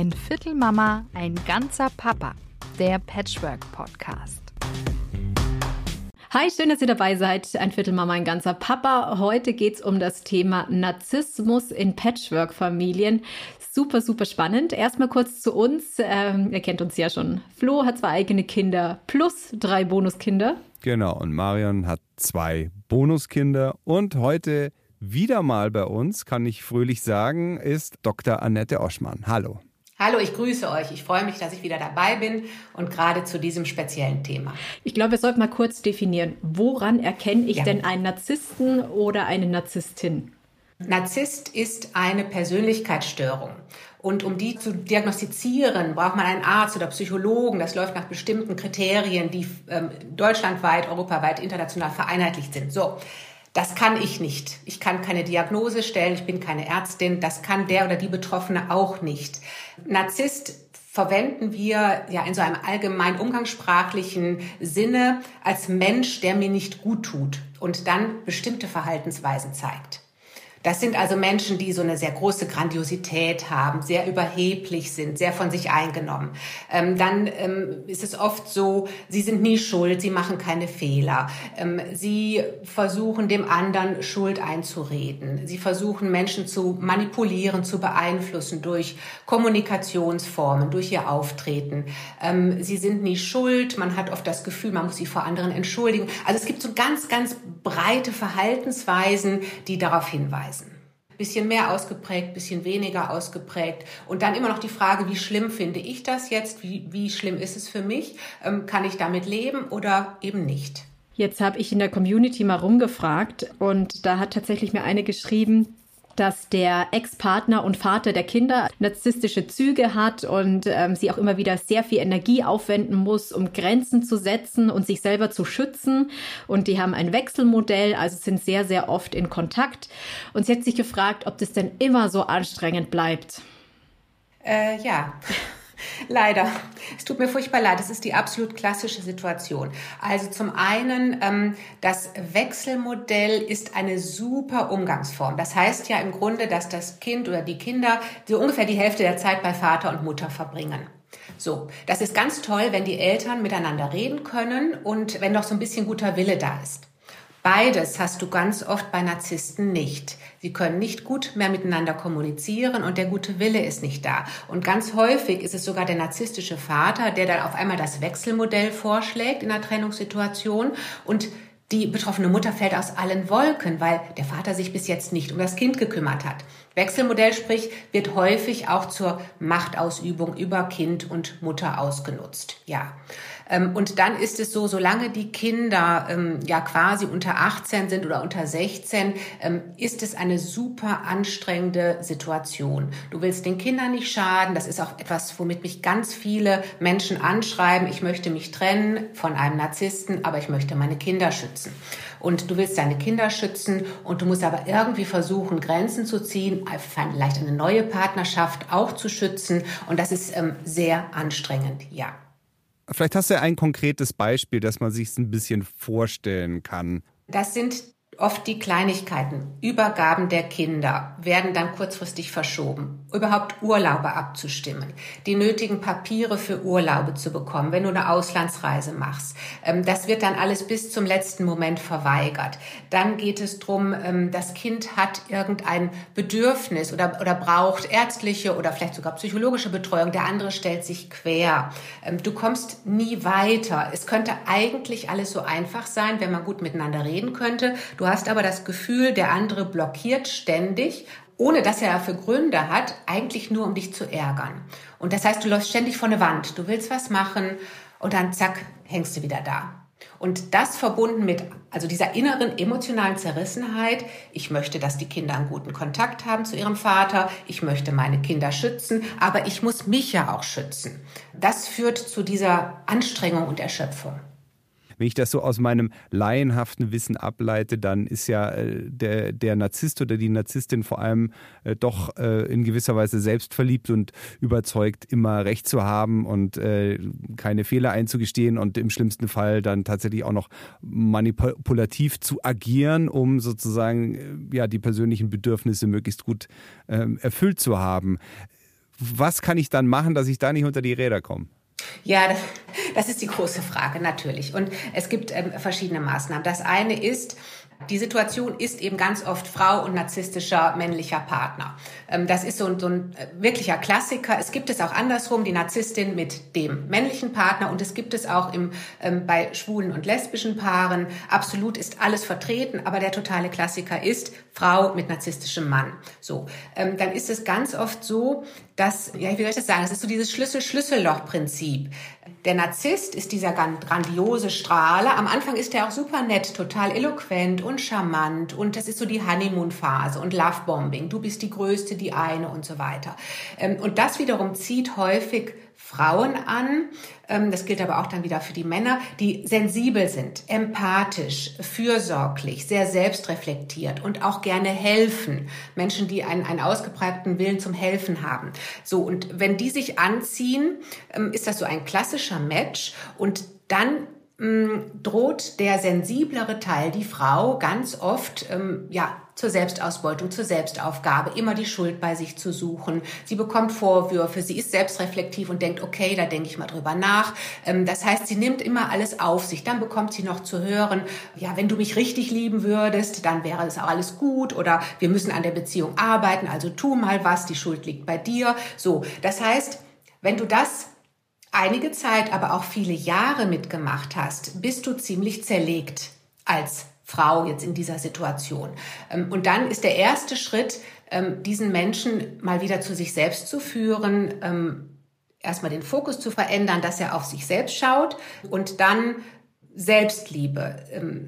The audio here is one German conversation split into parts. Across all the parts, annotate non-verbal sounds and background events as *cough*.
Ein Viertel Mama, ein ganzer Papa. Der Patchwork Podcast. Hi, schön, dass ihr dabei seid. Ein Viertel Mama, ein ganzer Papa. Heute geht es um das Thema Narzissmus in Patchwork-Familien. Super, super spannend. Erstmal kurz zu uns. Ähm, ihr kennt uns ja schon. Flo hat zwei eigene Kinder plus drei Bonuskinder. Genau, und Marion hat zwei Bonuskinder. Und heute wieder mal bei uns, kann ich fröhlich sagen, ist Dr. Annette Oschmann. Hallo. Hallo, ich grüße euch. Ich freue mich, dass ich wieder dabei bin und gerade zu diesem speziellen Thema. Ich glaube, wir sollten mal kurz definieren, woran erkenne ich ja. denn einen Narzissten oder eine Narzisstin? Narzisst ist eine Persönlichkeitsstörung. Und um die zu diagnostizieren, braucht man einen Arzt oder Psychologen. Das läuft nach bestimmten Kriterien, die ähm, deutschlandweit, europaweit, international vereinheitlicht sind. So. Das kann ich nicht. Ich kann keine Diagnose stellen, ich bin keine Ärztin, das kann der oder die Betroffene auch nicht. Narzisst verwenden wir ja in so einem allgemein umgangssprachlichen Sinne als Mensch, der mir nicht gut tut und dann bestimmte Verhaltensweisen zeigt. Das sind also Menschen, die so eine sehr große Grandiosität haben, sehr überheblich sind, sehr von sich eingenommen. Ähm, dann ähm, ist es oft so, sie sind nie schuld, sie machen keine Fehler. Ähm, sie versuchen dem anderen Schuld einzureden. Sie versuchen Menschen zu manipulieren, zu beeinflussen durch Kommunikationsformen, durch ihr Auftreten. Ähm, sie sind nie schuld, man hat oft das Gefühl, man muss sie vor anderen entschuldigen. Also es gibt so ganz, ganz breite Verhaltensweisen, die darauf hinweisen bisschen mehr ausgeprägt, bisschen weniger ausgeprägt. Und dann immer noch die Frage, wie schlimm finde ich das jetzt? Wie, wie schlimm ist es für mich? Ähm, kann ich damit leben oder eben nicht? Jetzt habe ich in der Community mal rumgefragt und da hat tatsächlich mir eine geschrieben, dass der Ex-Partner und Vater der Kinder narzisstische Züge hat und ähm, sie auch immer wieder sehr viel Energie aufwenden muss, um Grenzen zu setzen und sich selber zu schützen. Und die haben ein Wechselmodell, also sind sehr, sehr oft in Kontakt. Und sie hat sich gefragt, ob das denn immer so anstrengend bleibt. Äh, ja. Leider. Es tut mir furchtbar leid. Das ist die absolut klassische Situation. Also zum einen, ähm, das Wechselmodell ist eine super Umgangsform. Das heißt ja im Grunde, dass das Kind oder die Kinder so ungefähr die Hälfte der Zeit bei Vater und Mutter verbringen. So, das ist ganz toll, wenn die Eltern miteinander reden können und wenn noch so ein bisschen guter Wille da ist. Beides hast du ganz oft bei Narzissten nicht. Sie können nicht gut mehr miteinander kommunizieren und der gute Wille ist nicht da. Und ganz häufig ist es sogar der narzisstische Vater, der dann auf einmal das Wechselmodell vorschlägt in der Trennungssituation und die betroffene Mutter fällt aus allen Wolken, weil der Vater sich bis jetzt nicht um das Kind gekümmert hat. Wechselmodell sprich, wird häufig auch zur Machtausübung über Kind und Mutter ausgenutzt. Ja. Ähm, und dann ist es so, solange die Kinder ähm, ja quasi unter 18 sind oder unter 16, ähm, ist es eine super anstrengende Situation. Du willst den Kindern nicht schaden. Das ist auch etwas, womit mich ganz viele Menschen anschreiben. Ich möchte mich trennen von einem Narzissten, aber ich möchte meine Kinder schützen. Und du willst deine Kinder schützen und du musst aber irgendwie versuchen, Grenzen zu ziehen, vielleicht eine neue Partnerschaft auch zu schützen. Und das ist sehr anstrengend, ja. Vielleicht hast du ja ein konkretes Beispiel, dass man sich ein bisschen vorstellen kann. Das sind oft die Kleinigkeiten. Übergaben der Kinder werden dann kurzfristig verschoben. Überhaupt Urlaube abzustimmen. Die nötigen Papiere für Urlaube zu bekommen, wenn du eine Auslandsreise machst. Ähm, das wird dann alles bis zum letzten Moment verweigert. Dann geht es drum, ähm, das Kind hat irgendein Bedürfnis oder, oder braucht ärztliche oder vielleicht sogar psychologische Betreuung. Der andere stellt sich quer. Ähm, du kommst nie weiter. Es könnte eigentlich alles so einfach sein, wenn man gut miteinander reden könnte. Du hast aber das Gefühl, der andere blockiert ständig, ohne dass er dafür Gründe hat, eigentlich nur um dich zu ärgern. Und das heißt, du läufst ständig vor eine Wand, du willst was machen und dann zack, hängst du wieder da. Und das verbunden mit also dieser inneren emotionalen Zerrissenheit, ich möchte, dass die Kinder einen guten Kontakt haben zu ihrem Vater, ich möchte meine Kinder schützen, aber ich muss mich ja auch schützen. Das führt zu dieser Anstrengung und Erschöpfung. Wenn ich das so aus meinem laienhaften Wissen ableite, dann ist ja äh, der, der Narzisst oder die Narzisstin vor allem äh, doch äh, in gewisser Weise selbstverliebt und überzeugt, immer Recht zu haben und äh, keine Fehler einzugestehen und im schlimmsten Fall dann tatsächlich auch noch manipulativ zu agieren, um sozusagen äh, ja die persönlichen Bedürfnisse möglichst gut ähm, erfüllt zu haben. was kann ich dann machen, dass ich da nicht unter die Räder komme? Ja, das, das ist die große Frage, natürlich. Und es gibt ähm, verschiedene Maßnahmen. Das eine ist, die Situation ist eben ganz oft Frau und narzisstischer männlicher Partner. Ähm, das ist so ein, so ein äh, wirklicher Klassiker. Es gibt es auch andersrum, die Narzisstin mit dem männlichen Partner und es gibt es auch im, ähm, bei schwulen und lesbischen Paaren. Absolut ist alles vertreten, aber der totale Klassiker ist Frau mit narzisstischem Mann. So, ähm, dann ist es ganz oft so, dass, ja, wie soll ich das sagen, es ist so dieses Schlüssel-Schlüsselloch-Prinzip. Der Narzisst ist dieser grandiose Strahler. Am Anfang ist er auch super nett, total eloquent und charmant und das ist so die Honeymoon-Phase und Lovebombing. Du bist die Größte, die eine und so weiter. Ähm, und das wiederum zieht häufig Frauen an, ähm, das gilt aber auch dann wieder für die Männer, die sensibel sind, empathisch, fürsorglich, sehr selbstreflektiert und auch gerne helfen. Menschen, die einen, einen ausgeprägten Willen zum Helfen haben. So, und wenn die sich anziehen, ähm, ist das so ein klassischer Match und dann mm, droht der sensiblere Teil, die Frau, ganz oft ähm, ja zur Selbstausbeutung, zur Selbstaufgabe, immer die Schuld bei sich zu suchen. Sie bekommt Vorwürfe, sie ist selbstreflektiv und denkt, okay, da denke ich mal drüber nach. Ähm, das heißt, sie nimmt immer alles auf sich. Dann bekommt sie noch zu hören, ja, wenn du mich richtig lieben würdest, dann wäre es auch alles gut oder wir müssen an der Beziehung arbeiten, also tu mal was, die Schuld liegt bei dir. So, das heißt, wenn du das einige Zeit, aber auch viele Jahre mitgemacht hast, bist du ziemlich zerlegt als Frau jetzt in dieser Situation. Ähm, und dann ist der erste Schritt, ähm, diesen Menschen mal wieder zu sich selbst zu führen, ähm, erstmal den Fokus zu verändern, dass er auf sich selbst schaut und dann Selbstliebe,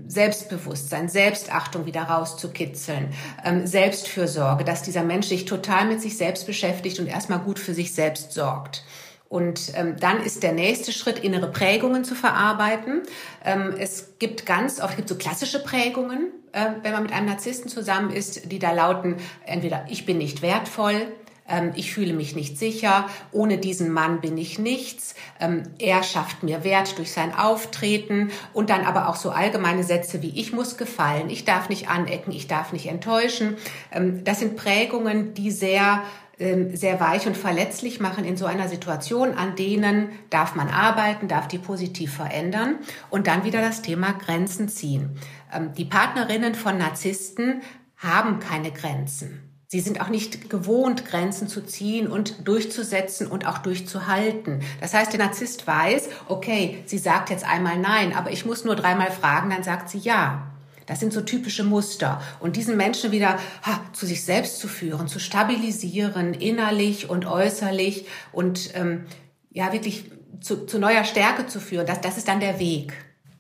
Selbstbewusstsein, Selbstachtung wieder rauszukitzeln, Selbstfürsorge, dass dieser Mensch sich total mit sich selbst beschäftigt und erstmal gut für sich selbst sorgt. Und ähm, dann ist der nächste Schritt, innere Prägungen zu verarbeiten. Ähm, es gibt ganz oft, es gibt so klassische Prägungen, äh, wenn man mit einem Narzissten zusammen ist, die da lauten, entweder ich bin nicht wertvoll, ähm, ich fühle mich nicht sicher, ohne diesen Mann bin ich nichts, ähm, er schafft mir Wert durch sein Auftreten und dann aber auch so allgemeine Sätze wie ich muss gefallen, ich darf nicht anecken, ich darf nicht enttäuschen. Ähm, das sind Prägungen, die sehr sehr weich und verletzlich machen in so einer Situation, an denen darf man arbeiten, darf die positiv verändern und dann wieder das Thema Grenzen ziehen. Ähm, die Partnerinnen von Narzissten haben keine Grenzen. Sie sind auch nicht gewohnt, Grenzen zu ziehen und durchzusetzen und auch durchzuhalten. Das heißt, der Narzisst weiß, okay, sie sagt jetzt einmal nein, aber ich muss nur dreimal fragen, dann sagt sie ja. Das sind so typische Muster. Und diesen Menschen wieder ha, zu sich selbst zu führen, zu stabilisieren, innerlich und äußerlich und ähm, ja, wirklich zu, zu neuer Stärke zu führen, das, das ist dann der Weg.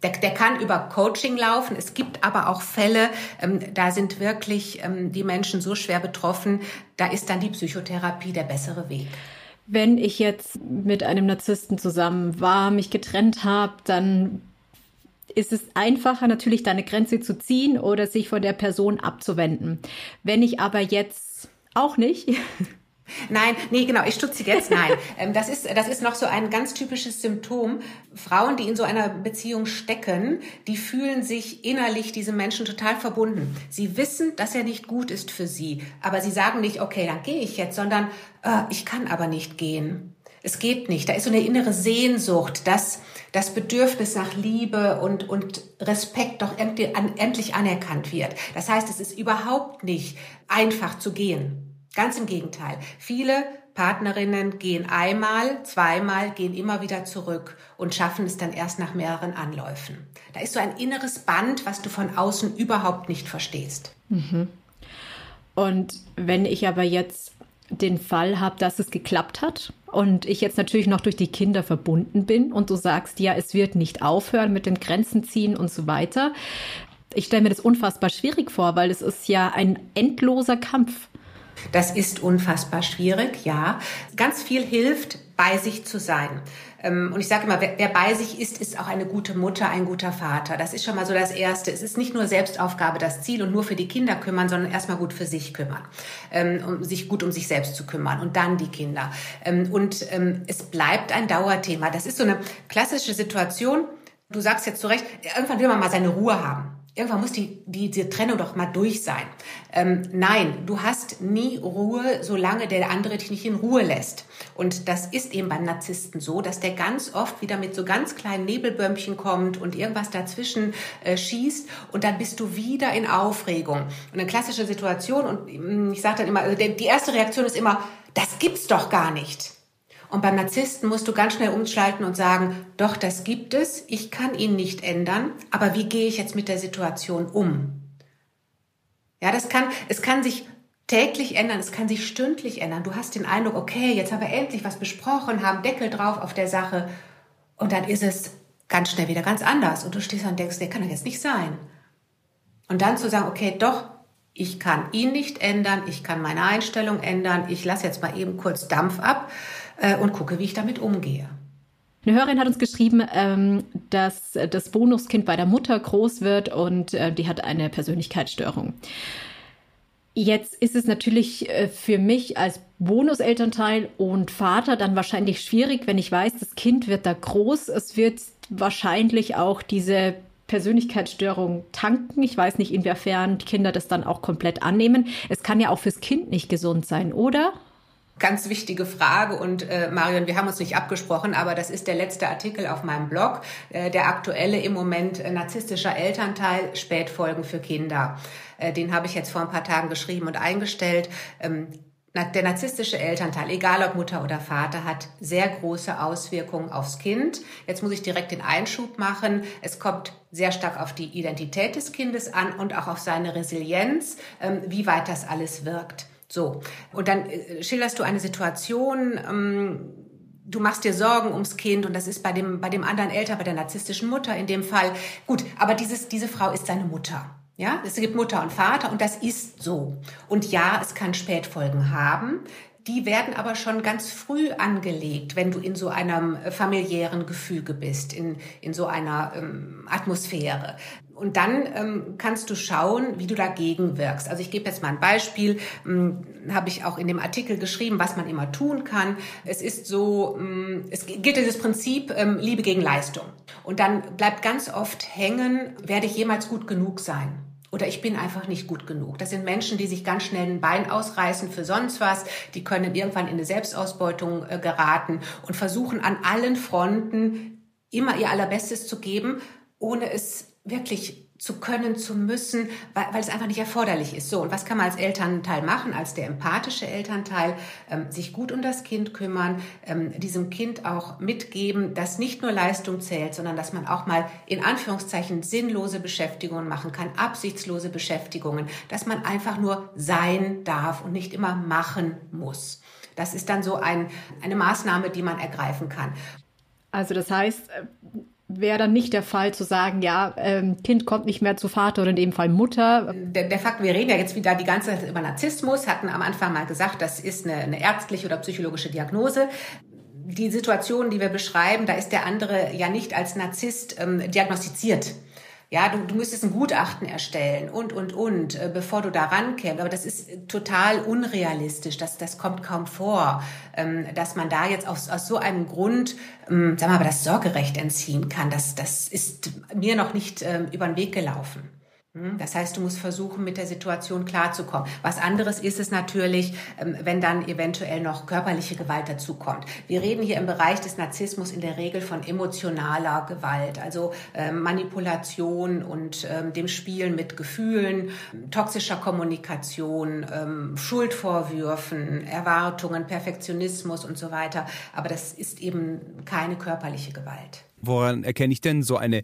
Der, der kann über Coaching laufen. Es gibt aber auch Fälle, ähm, da sind wirklich ähm, die Menschen so schwer betroffen, da ist dann die Psychotherapie der bessere Weg. Wenn ich jetzt mit einem Narzissten zusammen war, mich getrennt habe, dann ist es einfacher, natürlich da eine Grenze zu ziehen oder sich von der Person abzuwenden. Wenn ich aber jetzt auch nicht. *laughs* Nein, nee, genau, ich stutze jetzt, nein. *laughs* Ähm, das ist, das ist noch so ein ganz typisches Symptom. Frauen, die in so einer Beziehung stecken, die fühlen sich innerlich diesem Menschen total verbunden. Sie wissen, dass er nicht gut ist für sie, aber sie sagen nicht, okay, dann gehe ich jetzt, sondern äh, ich kann aber nicht gehen. Es geht nicht. Da ist so eine innere Sehnsucht, dass das Bedürfnis nach Liebe und, und Respekt doch endlich anerkannt wird. Das heißt, es ist überhaupt nicht einfach zu gehen. Ganz im Gegenteil. Viele Partnerinnen gehen einmal, zweimal, gehen immer wieder zurück und schaffen es dann erst nach mehreren Anläufen. Da ist so ein inneres Band, was du von außen überhaupt nicht verstehst. Mhm. Und wenn ich aber jetzt den Fall habe, dass es geklappt hat und ich jetzt natürlich noch durch die Kinder verbunden bin und du sagst, ja, es wird nicht aufhören mit den Grenzen ziehen und so weiter. Ich stelle mir das unfassbar schwierig vor, weil es ist ja ein endloser Kampf. Das ist unfassbar schwierig, ja. Ganz viel hilft, bei sich zu sein. Ähm, und ich sage immer, wer, bei sich ist, ist auch eine gute Mutter, ein guter Vater. Das ist schon mal so das Erste. Es ist nicht nur Selbstaufgabe das Ziel und nur für die Kinder kümmern, sondern erstmal gut für sich kümmern, ähm, um sich gut um sich selbst zu kümmern und dann die Kinder. Ähm, und es bleibt ein Dauerthema. Das ist so eine klassische Situation. Du sagst jetzt zu Recht, irgendwann will man mal seine Ruhe haben. Irgendwann muss die, die, diese Trennung doch mal durch sein. Ähm, nein, du hast nie Ruhe, solange der andere dich nicht in Ruhe lässt. Und das ist eben beim Narzissten so, dass der ganz oft wieder mit so ganz kleinen Nebelbömmchen kommt und irgendwas dazwischen äh, schießt und dann bist du wieder in Aufregung. Und eine klassische Situation, und mm, ich sage dann immer, also die erste Reaktion ist immer, das gibt's doch gar nicht. Und beim Narzissten musst du ganz schnell umschalten und sagen, doch, das gibt es, ich kann ihn nicht ändern, aber wie gehe ich jetzt mit der Situation um? Ja, das kann, es kann sich täglich ändern, es kann sich stündlich ändern. Du hast den Eindruck, okay, jetzt haben wir endlich was besprochen, haben Deckel drauf auf der Sache und dann ist es ganz schnell wieder ganz anders und du stehst und denkst, der kann doch jetzt nicht sein. Und dann zu sagen, okay, doch, ich kann ihn nicht ändern, ich kann meine Einstellung ändern, ich lasse jetzt mal eben kurz Dampf ab äh, und gucke, wie ich damit umgehe. Eine Hörerin hat uns geschrieben, ähm, dass das Bonuskind bei der Mutter groß wird und äh, die hat eine Persönlichkeitsstörung. Jetzt ist es natürlich äh, für mich als Bonuselternteil und Vater dann wahrscheinlich schwierig, wenn ich weiß, das Kind wird da groß. Es wird wahrscheinlich auch diese Persönlichkeitsstörung tanken. Ich weiß nicht, inwiefern die Kinder das dann auch komplett annehmen. Es kann ja auch fürs Kind nicht gesund sein, oder? Ganz wichtige Frage und äh, Marion, wir haben uns nicht abgesprochen, aber das ist der letzte Artikel auf meinem Blog, äh, der aktuelle im Moment äh, narzisstischer Elternteil, Spätfolgen für Kinder. Äh, den habe ich jetzt vor ein paar Tagen geschrieben und eingestellt. Ähm, der narzisstische Elternteil, egal ob Mutter oder Vater, hat sehr große Auswirkungen aufs Kind. Jetzt muss ich direkt den Einschub machen. Es kommt sehr stark auf die Identität des Kindes an und auch auf seine Resilienz, ähm, wie weit das alles wirkt. So. Und dann äh, schilderst du eine Situation, ähm, du machst dir Sorgen ums Kind und das ist bei dem, bei dem anderen Eltern, bei der narzisstischen Mutter in dem Fall. Gut, aber dieses, diese Frau ist seine Mutter. Ja, es gibt Mutter und Vater und das ist so. Und ja, es kann Spätfolgen haben. Die werden aber schon ganz früh angelegt, wenn du in so einem familiären Gefüge bist, in, in so einer ähm, Atmosphäre. Und dann ähm, kannst du schauen, wie du dagegen wirkst. Also ich gebe jetzt mal ein Beispiel, ähm, habe ich auch in dem Artikel geschrieben, was man immer tun kann. Es ist so, ähm, es gilt dieses Prinzip ähm, Liebe gegen Leistung. Und dann bleibt ganz oft hängen, werde ich jemals gut genug sein? Oder ich bin einfach nicht gut genug. Das sind Menschen, die sich ganz schnell ein Bein ausreißen für sonst was. Die können irgendwann in eine Selbstausbeutung äh, geraten und versuchen an allen Fronten immer ihr Allerbestes zu geben, ohne es wirklich zu können, zu müssen, weil, weil es einfach nicht erforderlich ist. So, und was kann man als Elternteil machen, als der empathische Elternteil? Ähm, sich gut um das Kind kümmern, ähm, diesem Kind auch mitgeben, dass nicht nur Leistung zählt, sondern dass man auch mal in Anführungszeichen sinnlose Beschäftigungen machen kann, absichtslose Beschäftigungen, dass man einfach nur sein darf und nicht immer machen muss. Das ist dann so ein, eine Maßnahme, die man ergreifen kann. Also das heißt, wäre dann nicht der Fall zu sagen, ja, ähm, Kind kommt nicht mehr zu Vater oder in dem Fall Mutter. Der, der, Fakt, wir reden ja jetzt wieder die ganze Zeit über Narzissmus, hatten am Anfang mal gesagt, das ist eine, eine ärztliche oder psychologische Diagnose die Situation, die wir beschreiben, da ist der andere ja nicht als Narzisst ähm, diagnostiziert. Ja, du, du müsstest ein Gutachten erstellen und, und, und, äh, bevor du da rankämst. Aber das ist total unrealistisch. Das, das kommt kaum vor, ähm, dass man da jetzt aus, aus so einem Grund, ähm, sagen wir mal, das Sorgerecht entziehen kann. Das, das ist mir noch nicht ähm, über den Weg gelaufen. Hm? Das heißt, du musst versuchen, mit der Situation klarzukommen. Was anderes ist es natürlich, ähm, wenn dann eventuell noch körperliche Gewalt dazukommt. Wir reden hier im Bereich des Narzissmus in der Regel von emotionaler Gewalt, also ähm, Manipulation und ähm, dem Spielen mit Gefühlen, toxischer Kommunikation, Schuldvorwürfen, Erwartungen, Perfektionismus und so weiter. Aber das ist eben keine körperliche Gewalt. Woran erkenne ich denn so eine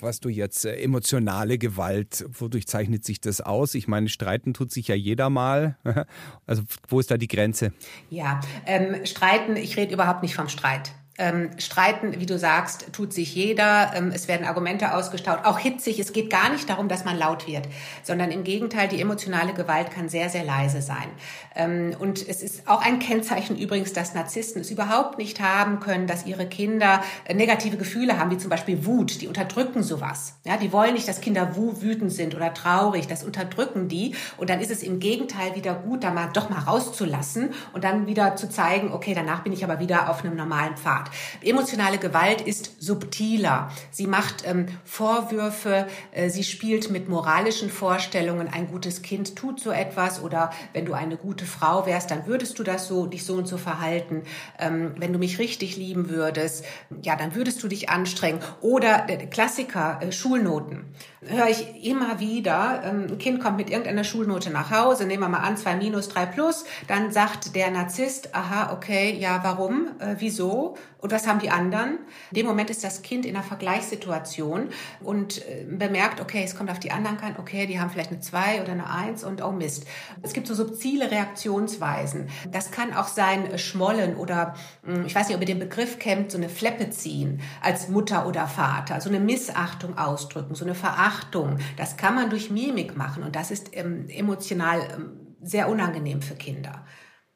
was du jetzt äh, emotionale Gewalt, wodurch zeichnet sich das aus? Ich meine, streiten tut sich ja jeder mal. *laughs* Also wo ist da die Grenze? Ja, ähm, streiten, ich rede überhaupt nicht vom Streit. Ähm, streiten, wie du sagst, tut sich jeder. Ähm, es werden Argumente ausgestaut, auch hitzig. Es geht gar nicht darum, dass man laut wird, sondern im Gegenteil, die emotionale Gewalt kann sehr, sehr leise sein. Ähm, und es ist auch ein Kennzeichen übrigens, dass Narzissten es überhaupt nicht haben können, dass ihre Kinder äh, negative Gefühle haben, wie zum Beispiel Wut. Die unterdrücken sowas. Ja, die wollen nicht, dass Kinder wütend sind oder traurig. Das unterdrücken die. Und dann ist es im Gegenteil wieder gut, da mal doch mal rauszulassen und dann wieder zu zeigen, okay, danach bin ich aber wieder auf einem normalen Pfad. Macht. Emotionale Gewalt ist subtiler. Sie macht ähm, Vorwürfe, äh, sie spielt mit moralischen Vorstellungen. Ein gutes Kind tut so etwas oder wenn du eine gute Frau wärst, dann würdest du das so, dich so und so verhalten. Ähm, wenn du mich richtig lieben würdest, ja, dann würdest du dich anstrengen. Oder der Klassiker, äh, Schulnoten. Höre ich immer wieder, ähm, ein Kind kommt mit irgendeiner Schulnote nach Hause, nehmen wir mal an, zwei minus, drei plus, dann sagt der Narzisst, aha, okay, ja, warum, äh, wieso und was haben die anderen? In dem Moment ist das Kind in einer Vergleichssituation und äh, bemerkt, okay, es kommt auf die anderen kein, okay, die haben vielleicht eine zwei oder eine eins und oh Mist. Es gibt so subtile Reaktionsweisen. Das kann auch sein äh, Schmollen oder, hm, ich weiß nicht, ob ihr den Begriff kennt, so eine Fleppe ziehen als Mutter oder Vater, so eine Missachtung ausdrücken, so eine Verachtung. Das kann man durch Mimik machen und das ist ähm, emotional ähm, sehr unangenehm für Kinder.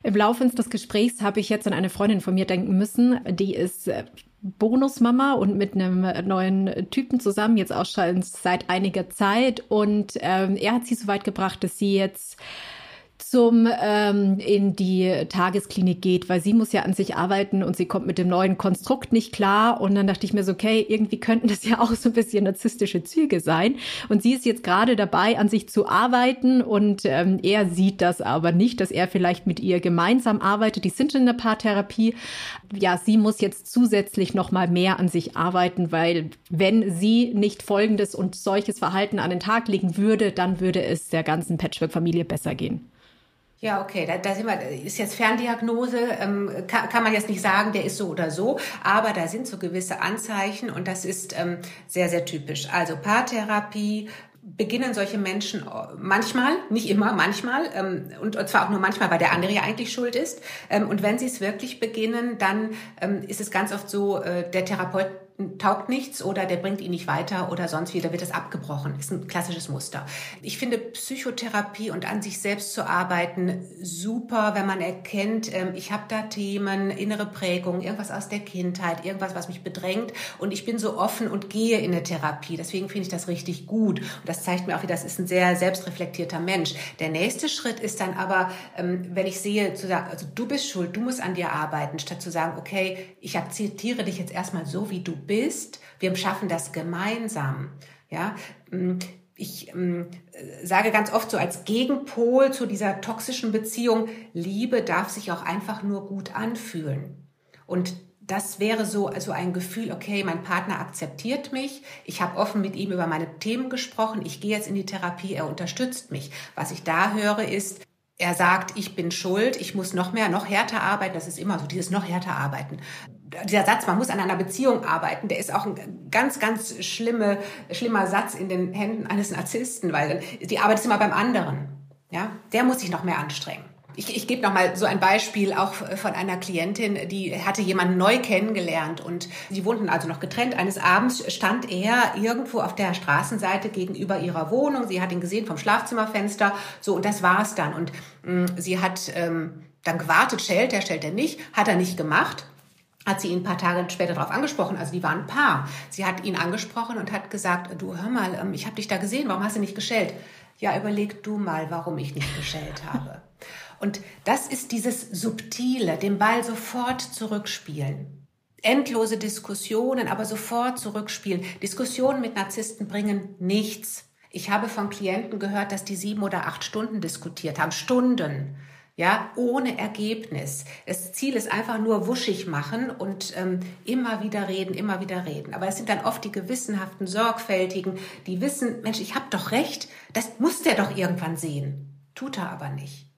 Im Laufe des Gesprächs habe ich jetzt an eine Freundin von mir denken müssen, die ist äh, Bonusmama und mit einem neuen Typen zusammen, jetzt auch schon seit einiger Zeit. Und ähm, er hat sie so weit gebracht, dass sie jetzt zum ähm, in die Tagesklinik geht, weil sie muss ja an sich arbeiten und sie kommt mit dem neuen Konstrukt nicht klar. Und dann dachte ich mir so, okay, irgendwie könnten das ja auch so ein bisschen narzisstische Züge sein. Und sie ist jetzt gerade dabei, an sich zu arbeiten und ähm, er sieht das aber nicht, dass er vielleicht mit ihr gemeinsam arbeitet. Die sind in der Paartherapie. Ja, sie muss jetzt zusätzlich noch mal mehr an sich arbeiten, weil wenn sie nicht folgendes und solches Verhalten an den Tag legen würde, dann würde es der ganzen Patchwork-Familie besser gehen. Ja, okay, da, da sind wir, ist jetzt Ferndiagnose, ähm, kann, kann man jetzt nicht sagen, der ist so oder so, aber da sind so gewisse Anzeichen und das ist ähm, sehr, sehr typisch. Also Paartherapie, beginnen solche Menschen manchmal, nicht immer, manchmal, ähm, und, und zwar auch nur manchmal, weil der andere ja eigentlich schuld ist. Ähm, und wenn sie es wirklich beginnen, dann ähm, ist es ganz oft so, äh, der Therapeut taugt nichts oder der bringt ihn nicht weiter oder sonst wieder wird es abgebrochen. Ist ein klassisches Muster. Ich finde Psychotherapie und an sich selbst zu arbeiten super, wenn man erkennt, ähm, ich habe da Themen, innere Prägung, irgendwas aus der Kindheit, irgendwas, was mich bedrängt und ich bin so offen und gehe in eine Therapie. Deswegen finde ich das richtig gut und das zeigt mir auch, wie das ist ein sehr selbstreflektierter Mensch. Der nächste Schritt ist dann aber, ähm, wenn ich sehe, zu sagen, also du bist schuld, du musst an dir arbeiten, statt zu sagen, okay, ich akzeptiere dich jetzt erstmal so, wie du bist. Wir schaffen das gemeinsam. Ja, mm, ich ähm, sage ganz oft so als Gegenpol zu dieser toxischen Beziehung, Liebe darf sich auch einfach nur gut anfühlen. Und das wäre so also ein Gefühl, okay, mein Partner akzeptiert mich, ich habe offen mit ihm über meine Themen gesprochen, ich gehe jetzt in die Therapie, er unterstützt mich. Was ich da höre ist, er sagt, ich bin schuld, ich muss noch mehr, noch härter arbeiten, das ist immer so, dieses noch härter arbeiten dieser Satz, man muss an einer Beziehung arbeiten, der ist auch ein ganz, ganz schlimme, schlimmer Satz in den Händen eines Narzissten, weil die Arbeit ist immer beim anderen. Ja, der muss sich noch mehr anstrengen. Ich, ich gebe noch mal so ein Beispiel auch von einer Klientin, die hatte jemanden neu kennengelernt und sie wohnten also noch getrennt. Eines Abends stand er irgendwo auf der Straßenseite gegenüber ihrer Wohnung. Sie hat ihn gesehen vom Schlafzimmerfenster. So und das war's dann. Und mh, mm, sie hat ähm, dann gewartet, schält er, schält er nicht, hat er nicht gemacht hat sie ihn ein paar Tage später darauf angesprochen. Also die waren ein Paar. Sie hat ihn angesprochen und hat gesagt, du hör mal, ähm, ich habe dich da gesehen, warum hast du nicht geschellt? Ja, überleg du mal, warum ich nicht geschellt habe. Und das ist dieses Subtile, den Ball sofort zurückspielen. Endlose Diskussionen, aber sofort zurückspielen. Diskussionen mit Narzissten bringen nichts. Ich habe von Klienten gehört, dass die sieben oder acht Stunden diskutiert haben. Stunden ja, ohne Ergebnis. Das Ziel ist einfach nur wuschig machen und ähm, immer wieder reden, immer wieder reden. Aber es sind dann oft die gewissenhaften, sorgfältigen, die wissen, Mensch, ich habe doch recht, das muss der doch irgendwann sehen. Tut er aber nicht.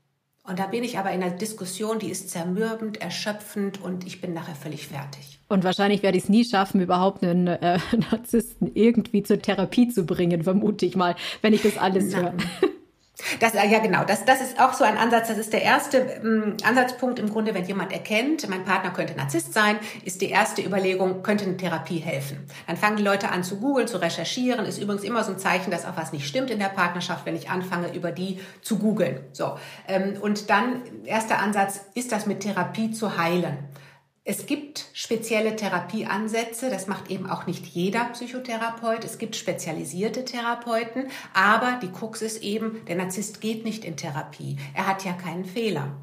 Und da bin ich aber in einer Diskussion, die ist zermürbend, erschöpfend und ich bin nachher völlig fertig. Und wahrscheinlich werde ich es nie schaffen, überhaupt einen äh, *laughs* Narzissten irgendwie zur Therapie zu bringen, vermute ich mal, wenn ich das alles höre. *laughs* Das, ja, genau. Das, das ist auch so ein Ansatz. Das ist der erste ähm, Ansatzpunkt im Grunde, wenn jemand erkennt, mein Partner könnte Narzisst sein, ist die erste Überlegung, könnte eine Therapie helfen. Dann fangen die Leute an zu googeln, zu recherchieren. Ist übrigens immer so ein Zeichen, dass auch was nicht stimmt in der Partnerschaft, wenn ich anfange, über die zu googeln. So. Ähm, und dann, erster Ansatz, ist das mit Therapie zu heilen. Es gibt spezielle Therapieansätze, das macht eben auch nicht jeder Psychotherapeut. Es gibt spezialisierte Therapeuten, aber die Krux ist eben, der Narzisst geht nicht in Therapie. Er hat ja keinen Fehler.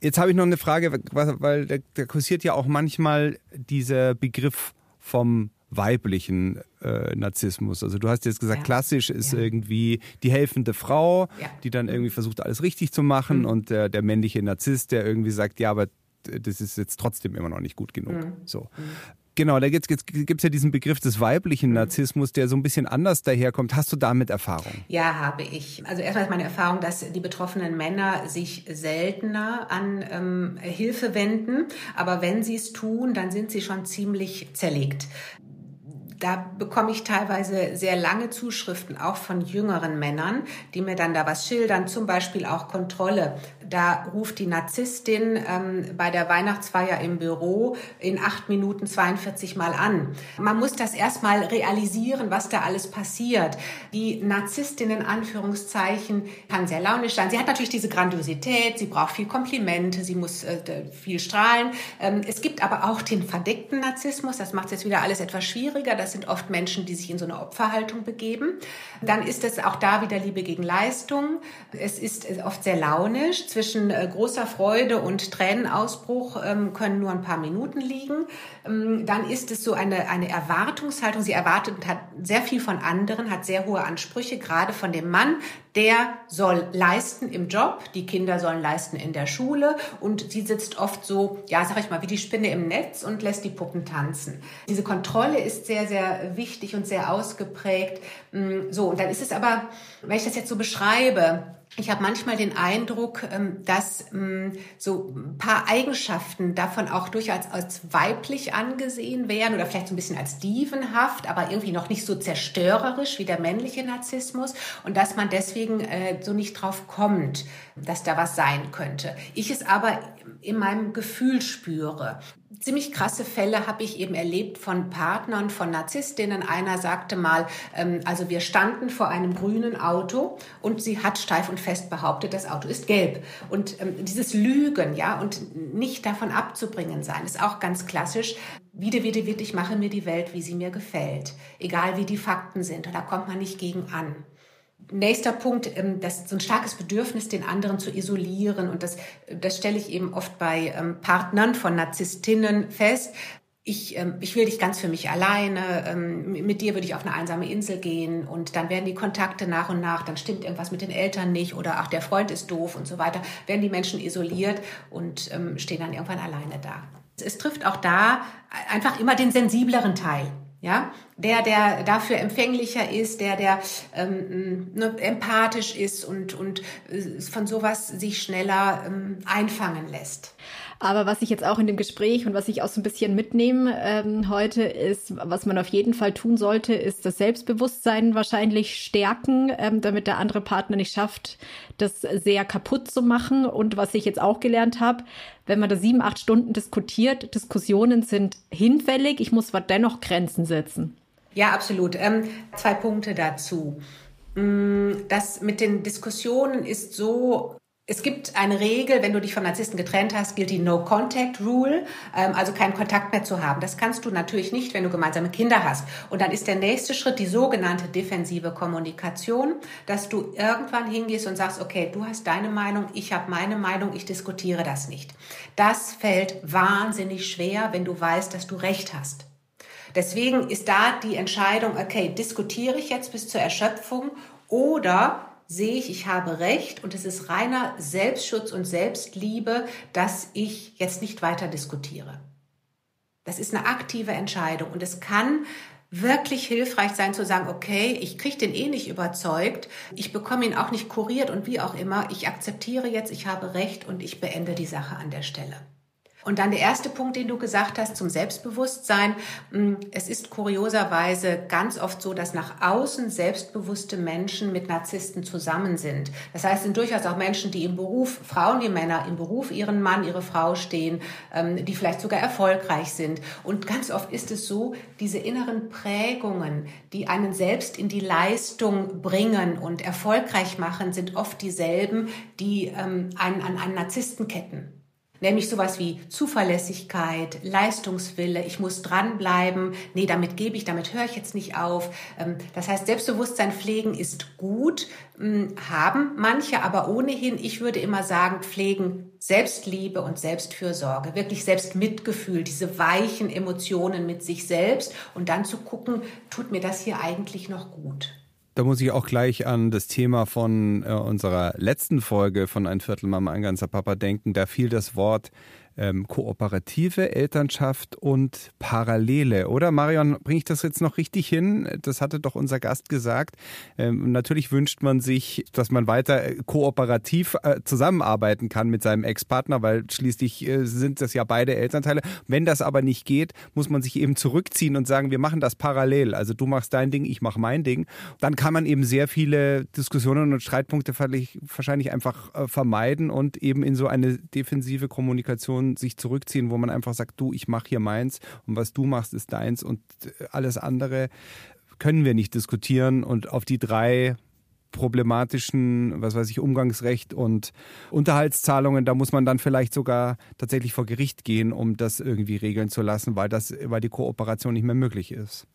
Jetzt habe ich noch eine Frage, weil da, da kursiert ja auch manchmal dieser Begriff vom weiblichen äh, Narzissmus. Also du hast jetzt gesagt, ja. klassisch ist ja. irgendwie die helfende Frau, ja. die dann irgendwie versucht, alles richtig zu machen mhm. und der, der männliche Narzisst, der irgendwie sagt, ja, aber das ist jetzt trotzdem immer noch nicht gut genug. Mhm. So. Mhm. Genau, da gibt es ja diesen Begriff des weiblichen Narzissmus, der so ein bisschen anders daherkommt. Hast du damit Erfahrung? Ja, habe ich. Also erstmal ist meine Erfahrung, dass die betroffenen Männer sich seltener an ähm, Hilfe wenden. Aber wenn sie es tun, dann sind sie schon ziemlich zerlegt da bekomme ich teilweise sehr lange Zuschriften, auch von jüngeren Männern, die mir dann da was schildern, zum Beispiel auch Kontrolle. Da ruft die Narzisstin ähm, bei der Weihnachtsfeier im Büro in acht Minuten 42 Mal an. Man muss das erstmal realisieren, was da alles passiert. Die Narzisstin in Anführungszeichen kann sehr launisch sein. Sie hat natürlich diese Grandiosität, sie braucht viel Komplimente, sie muss äh, viel strahlen. Ähm, es gibt aber auch den verdeckten Narzissmus, das macht jetzt wieder alles etwas schwieriger. Das sind oft Menschen, die sich in so eine Opferhaltung begeben. Dann ist es auch da wieder Liebe gegen Leistung. Es ist oft sehr launisch zwischen äh, großer Freude und Tränenausbruch ähm, können nur ein paar Minuten liegen. Ähm, dann ist es so eine, eine Erwartungshaltung. Sie erwartet hat sehr viel von anderen, hat sehr hohe Ansprüche, gerade von dem Mann. Der soll leisten im Job, die Kinder sollen leisten in der Schule und sie sitzt oft so, ja, sag ich mal, wie die Spinne im Netz und lässt die Puppen tanzen. Diese Kontrolle ist sehr, sehr wichtig und sehr ausgeprägt. Mm, so, und dann ist es aber, wenn ich das jetzt so beschreibe, ich habe manchmal den Eindruck, ähm, dass ähm, so ein paar Eigenschaften davon auch durchaus als weiblich angesehen werden oder vielleicht so ein bisschen als dievenhaft, aber irgendwie noch nicht so zerstörerisch wie der männliche Narzissmus und dass man deswegen äh, so nicht drauf kommt, dass da was sein könnte. Ich es aber in meinem Gefühl spüre ziemlich krasse Fälle habe ich eben erlebt von Partnern, von Narzisstinnen. Einer sagte mal, ähm, also wir standen vor einem grünen Auto und sie hat steif und fest behauptet, das Auto ist gelb. Und ähm, dieses Lügen, ja, und nicht davon abzubringen sein, ist auch ganz klassisch. Wieder, wieder, wieder, ich mache mir die Welt, wie sie mir gefällt. Egal wie die Fakten sind. Da kommt man nicht gegen an. Nächster Punkt, ähm, das so ein starkes Bedürfnis, den anderen zu isolieren. Und das, das stelle ich eben oft bei ähm, Partnern von Narzisstinnen fest. Ich, ähm, ich will dich ganz für mich alleine, mit dir würde ich auf eine einsame Insel gehen und dann werden die Kontakte nach und nach, dann stimmt irgendwas mit den Eltern nicht oder ach, der Freund ist doof und so weiter, werden die Menschen isoliert und stehen dann irgendwann alleine da. Es trifft auch da einfach immer den sensibleren Teil. Ja, der, der dafür empfänglicher ist, der, der ähm, ne, empathisch ist und, und äh, von sowas sich schneller ähm, einfangen lässt. Aber was ich jetzt auch in dem Gespräch und was ich auch so ein bisschen mitnehme ähm, heute ist, was man auf jeden Fall tun sollte, ist das Selbstbewusstsein wahrscheinlich stärken, ähm, damit der andere Partner nicht schafft, das sehr kaputt zu machen. Und was ich jetzt auch gelernt habe, wenn man da sieben, acht Stunden diskutiert, Diskussionen sind hinfällig, ich muss aber dennoch Grenzen setzen. Ja, absolut. Ähm, zwei Punkte dazu. Mm, das mit den Diskussionen ist so es gibt eine Regel, wenn du dich vom Narzissten getrennt hast, gilt die No-Contact-Rule, ähm, also keinen Kontakt mehr zu haben. Das kannst du natürlich nicht, wenn du gemeinsame Kinder hast. Und dann ist der nächste Schritt die sogenannte defensive Kommunikation, dass du irgendwann hingehst und sagst, okay, du hast deine Meinung, ich habe meine Meinung, ich diskutiere das nicht. Das fällt wahnsinnig schwer, wenn du weißt, dass du recht hast. Deswegen ist da die Entscheidung, okay, diskutiere ich jetzt bis zur Erschöpfung oder sehe ich, ich habe recht und es ist reiner Selbstschutz und Selbstliebe, dass ich jetzt nicht weiter diskutiere. Das ist eine aktive Entscheidung und es kann wirklich hilfreich sein zu sagen, okay, ich kriege den eh nicht überzeugt, ich bekomme ihn auch nicht kuriert und wie auch immer, ich akzeptiere jetzt, ich habe recht und ich beende die Sache an der Stelle. Und dann der erste Punkt, den du gesagt hast zum Selbstbewusstsein. Mm, es ist kurioserweise ganz oft so, dass nach außen selbstbewusste Menschen mit Narzissten zusammen sind. Das heißt, es sind durchaus auch Menschen, die im Beruf, Frauen wie Männer, im Beruf ihren Mann, ihre Frau stehen, ähm, die vielleicht sogar erfolgreich sind. Und ganz oft ist es so, diese inneren Prägungen, die einen selbst in die Leistung bringen und erfolgreich machen, sind oft dieselben, die ähm, einen an einen Narzissten ketten. Nämlich sowas wie Zuverlässigkeit, Leistungswille, ich muss dranbleiben, nee, damit gebe ich, damit höre ich jetzt nicht auf. Ähm, das heißt, Selbstbewusstsein pflegen ist gut, hm, haben manche, aber ohnehin, ich würde immer sagen, pflegen Selbstliebe und Selbstfürsorge, wirklich Selbstmitgefühl, diese weichen Emotionen mit sich selbst und dann zu gucken, tut mir das hier eigentlich noch gut. Da muss ich auch gleich an das Thema von äh, unserer letzten Folge von Ein Viertel Mama, ein ganzer Papa denken. Da fiel das Wort ähm, kooperative Elternschaft und Parallele, oder? Marion, bringe ich das jetzt noch richtig hin? Das hatte doch unser Gast gesagt. Ähm, natürlich wünscht man sich, dass man weiter äh, kooperativ äh, zusammenarbeiten kann mit seinem Ex-Partner, weil schließlich äh, sind das ja beide Elternteile. Wenn das aber nicht geht, muss man sich eben zurückziehen und sagen, wir machen das parallel. Also du machst dein Ding, ich mache mein Ding. Dann kann man eben sehr viele Diskussionen und Streitpunkte wahrscheinlich einfach äh, vermeiden und eben in so eine defensive Kommunikation sich zurückziehen, wo man einfach sagt, du, ich mache hier meins und was du machst, ist deins und äh, alles andere können wir nicht diskutieren und auf die drei problematischen, was weiß ich, Umgangsrecht und Unterhaltszahlungen, da muss man dann vielleicht sogar tatsächlich vor Gericht gehen, um das irgendwie regeln zu lassen, weil das, weil die Kooperation nicht mehr möglich ist.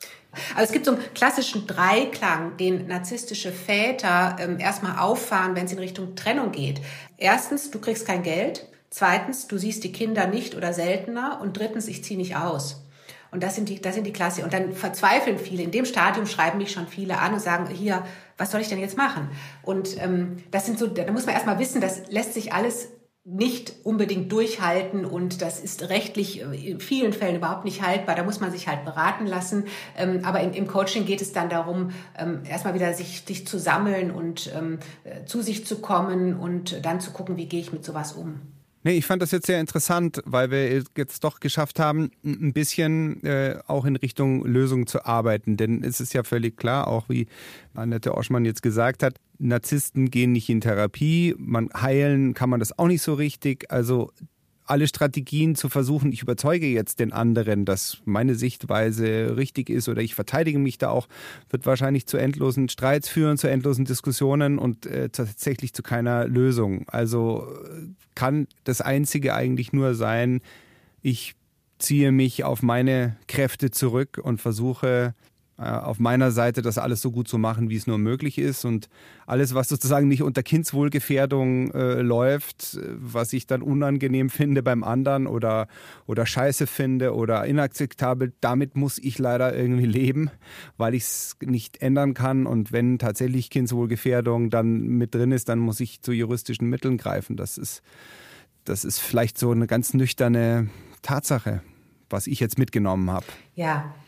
Also es gibt so einen klassischen Dreiklang, den narzisstische Väter ähm, erstmal auffahren, wenn es in Richtung Trennung geht. Erstens, du kriegst kein Geld. Zweitens, du siehst die Kinder nicht oder seltener. Und drittens, ich ziehe nicht aus. Und das sind die, das sind die Klasse. Und dann verzweifeln viele. In dem Stadium schreiben mich schon viele an und sagen, hier, was soll ich denn jetzt machen? Und ähm, das sind so, da muss man erstmal wissen, das lässt sich alles nicht unbedingt durchhalten und das ist rechtlich in vielen Fällen überhaupt nicht haltbar. Da muss man sich halt beraten lassen. Ähm, aber im, Coaching geht es dann darum, ähm, erstmal wieder sich, sich zu sammeln und ähm, zu sich zu kommen und dann zu gucken, wie gehe ich mit sowas um. Nee, ich fand das jetzt sehr interessant, weil wir jetzt doch geschafft haben, ein bisschen äh, auch in Richtung Lösung zu arbeiten. Denn es ist ja völlig klar, auch wie Annette Oschmann jetzt gesagt hat, Narzissten gehen nicht in Therapie, man heilen kann man das auch nicht so richtig. Also alle Strategien zu versuchen, ich überzeuge jetzt den anderen, dass meine Sichtweise richtig ist oder ich verteidige mich da auch, wird wahrscheinlich zu endlosen Streits führen, zu endlosen Diskussionen und äh, tatsächlich zu keiner Lösung. Also äh, kann das Einzige eigentlich nur sein, ich ziehe mich auf meine Kräfte zurück und versuche auf meiner Seite das alles so gut zu machen, wie es nur möglich ist. Und alles, was sozusagen nicht unter Kindswohlgefährdung äh, läuft, was ich dann unangenehm finde beim anderen oder, oder scheiße finde oder inakzeptabel, damit muss ich leider irgendwie leben, weil ich es nicht ändern kann. Und wenn tatsächlich Kindswohlgefährdung dann mit drin ist, dann muss ich zu juristischen Mitteln greifen. Das ist, das ist vielleicht so eine ganz nüchterne Tatsache, was ich jetzt mitgenommen habe. Ja, äh,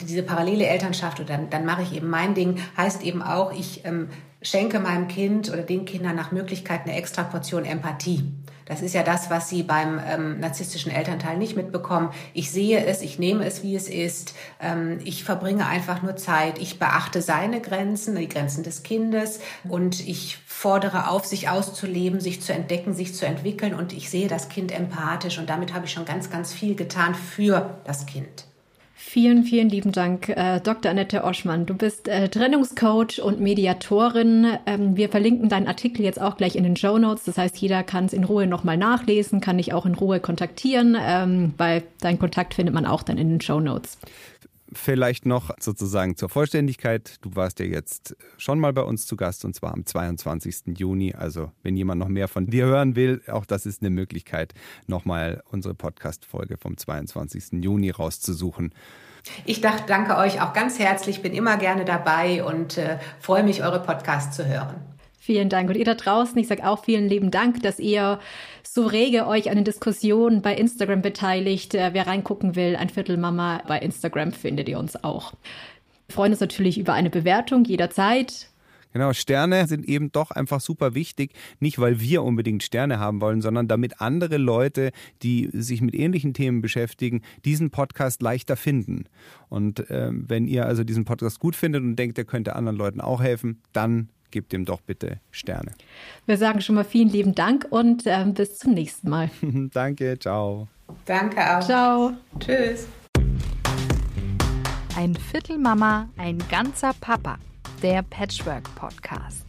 diese parallele Elternschaft oder dann, dann mache ich eben mein Ding, heißt eben auch, ich ähm, schenke meinem Kind oder den Kindern nach Möglichkeit eine extra Portion Empathie. Das ist ja das, was sie beim ähm, narzisstischen Elternteil nicht mitbekommen. Ich sehe es, ich nehme es, wie es ist. Ähm, ich verbringe einfach nur Zeit. Ich beachte seine Grenzen, die Grenzen des Kindes und ich fordere auf, sich auszuleben, sich zu entdecken, sich zu entwickeln und ich sehe das Kind empathisch und damit habe ich schon ganz, ganz viel getan für das Kind. Vielen, vielen lieben Dank, äh, Dr. Annette Oschmann. Du bist äh, Trennungscoach und Mediatorin. Ähm, wir verlinken deinen Artikel jetzt auch gleich in den Show Notes. Das heißt, jeder kann es in Ruhe nochmal nachlesen, kann dich auch in Ruhe kontaktieren, ähm, weil deinen Kontakt findet man auch dann in den Show Notes. Vielleicht noch sozusagen zur Vollständigkeit. Du warst ja jetzt schon mal bei uns zu Gast und zwar am 22. Juni. Also wenn jemand noch mehr von dir hören will, auch das ist eine Möglichkeit, nochmal unsere Podcast-Folge vom 22. Juni rauszusuchen. Ich danke euch auch ganz herzlich, bin immer gerne dabei und äh, freue mich, eure Podcasts zu hören. Vielen Dank. Und ihr da draußen, ich sage auch vielen lieben Dank, dass ihr so rege euch an den Diskussionen bei Instagram beteiligt. Äh, wer reingucken will, ein Viertel Mama bei Instagram findet ihr uns auch. Wir freuen uns natürlich über eine Bewertung jederzeit. Genau, Sterne sind eben doch einfach super wichtig, nicht weil wir unbedingt Sterne haben wollen, sondern damit andere Leute, die sich mit ähnlichen Themen beschäftigen, diesen Podcast leichter finden. Und äh, wenn ihr also diesen Podcast gut findet und denkt, er könnte anderen Leuten auch helfen, dann gebt ihm doch bitte Sterne. Wir sagen schon mal vielen lieben Dank und äh, bis zum nächsten Mal. *laughs* Danke, ciao. Danke auch. Ciao. Tschüss. Ein Viertel Mama, ein ganzer Papa. Der Patchwork Podcast.